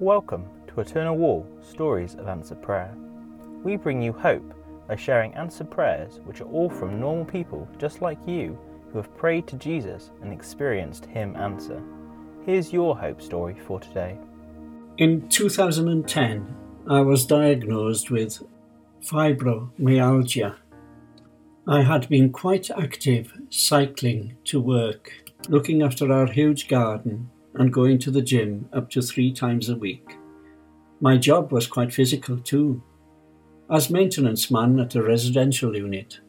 Welcome to Eternal Wall Stories of Answered Prayer. We bring you hope by sharing answered prayers which are all from normal people just like you who have prayed to Jesus and experienced Him answer. Here's your hope story for today. In 2010, I was diagnosed with fibromyalgia. I had been quite active cycling to work, looking after our huge garden, and going to the gym up to three times a week. My job was quite physical too. As maintenance man at a residential unit,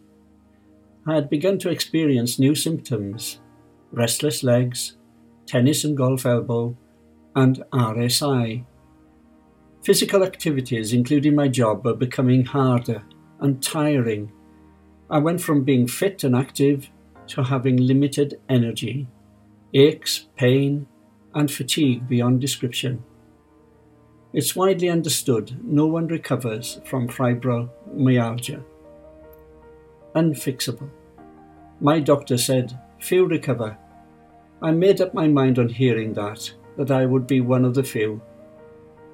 I had begun to experience new symptoms restless legs, tennis and golf elbow, and RSI. Physical activities, including my job, were becoming harder and tiring. I went from being fit and active to having limited energy, aches, pain, and fatigue beyond description. It's widely understood no one recovers from fibromyalgia. Unfixable. My doctor said, few recover. I made up my mind on hearing that, that I would be one of the few.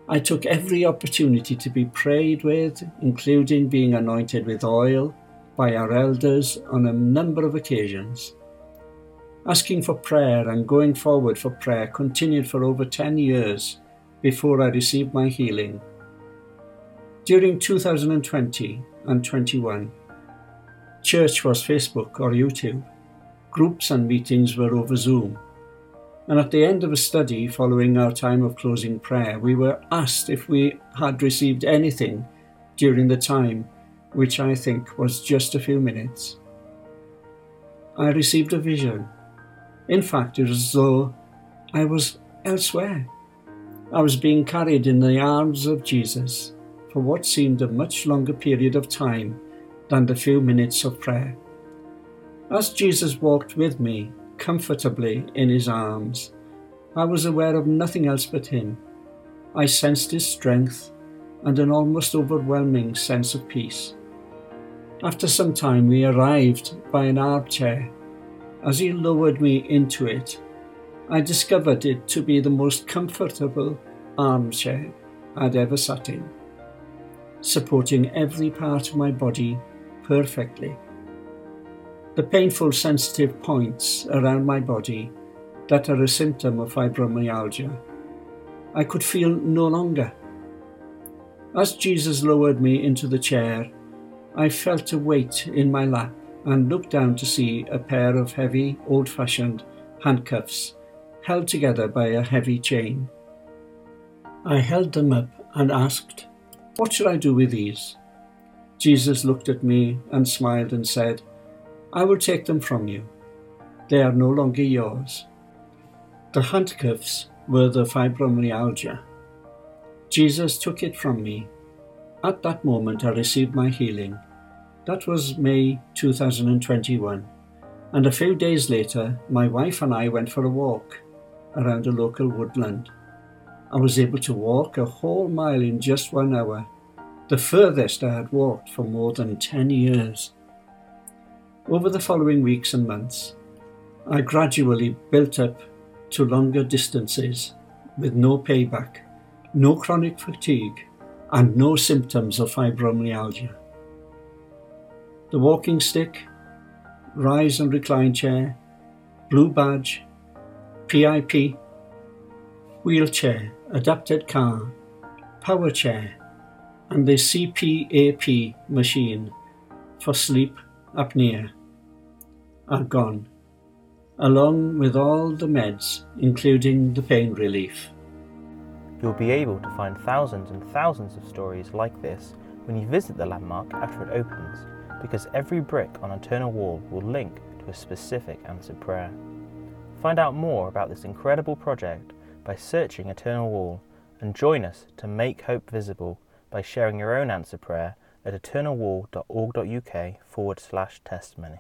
I took every opportunity to be prayed with, including being anointed with oil by our elders on a number of occasions. Asking for prayer and going forward for prayer continued for over 10 years before I received my healing. During 2020 and 21, church was Facebook or YouTube. Groups and meetings were over Zoom. And at the end of a study following our time of closing prayer, we were asked if we had received anything during the time, which I think was just a few minutes. I received a vision in fact, it was as though I was elsewhere. I was being carried in the arms of Jesus for what seemed a much longer period of time than the few minutes of prayer. As Jesus walked with me comfortably in his arms, I was aware of nothing else but him. I sensed his strength and an almost overwhelming sense of peace. After some time, we arrived by an armchair as he lowered me into it, I discovered it to be the most comfortable armchair I'd ever sat in, supporting every part of my body perfectly. The painful sensitive points around my body that are a symptom of fibromyalgia, I could feel no longer. As Jesus lowered me into the chair, I felt a weight in my lap and looked down to see a pair of heavy, old fashioned handcuffs held together by a heavy chain. I held them up and asked, What should I do with these? Jesus looked at me and smiled and said, I will take them from you. They are no longer yours. The handcuffs were the fibromyalgia. Jesus took it from me. At that moment, I received my healing that was May 2021. And a few days later, my wife and I went for a walk around a local woodland. I was able to walk a whole mile in just one hour, the furthest I had walked for more than 10 years. Over the following weeks and months, I gradually built up to longer distances with no payback, no chronic fatigue, and no symptoms of fibromyalgia the walking stick, rise and recline chair, blue badge, PIP, wheelchair, adapted car, power chair, and the CPAP machine for sleep apnea are gone, along with all the meds, including the pain relief. You'll be able to find thousands and thousands of stories like this when you visit the landmark after it opens because every brick on Eternal Wall will link to a specific answered prayer. Find out more about this incredible project by searching Eternal Wall and join us to make hope visible by sharing your own answer prayer at eternalwall.org.uk forward slash testimony.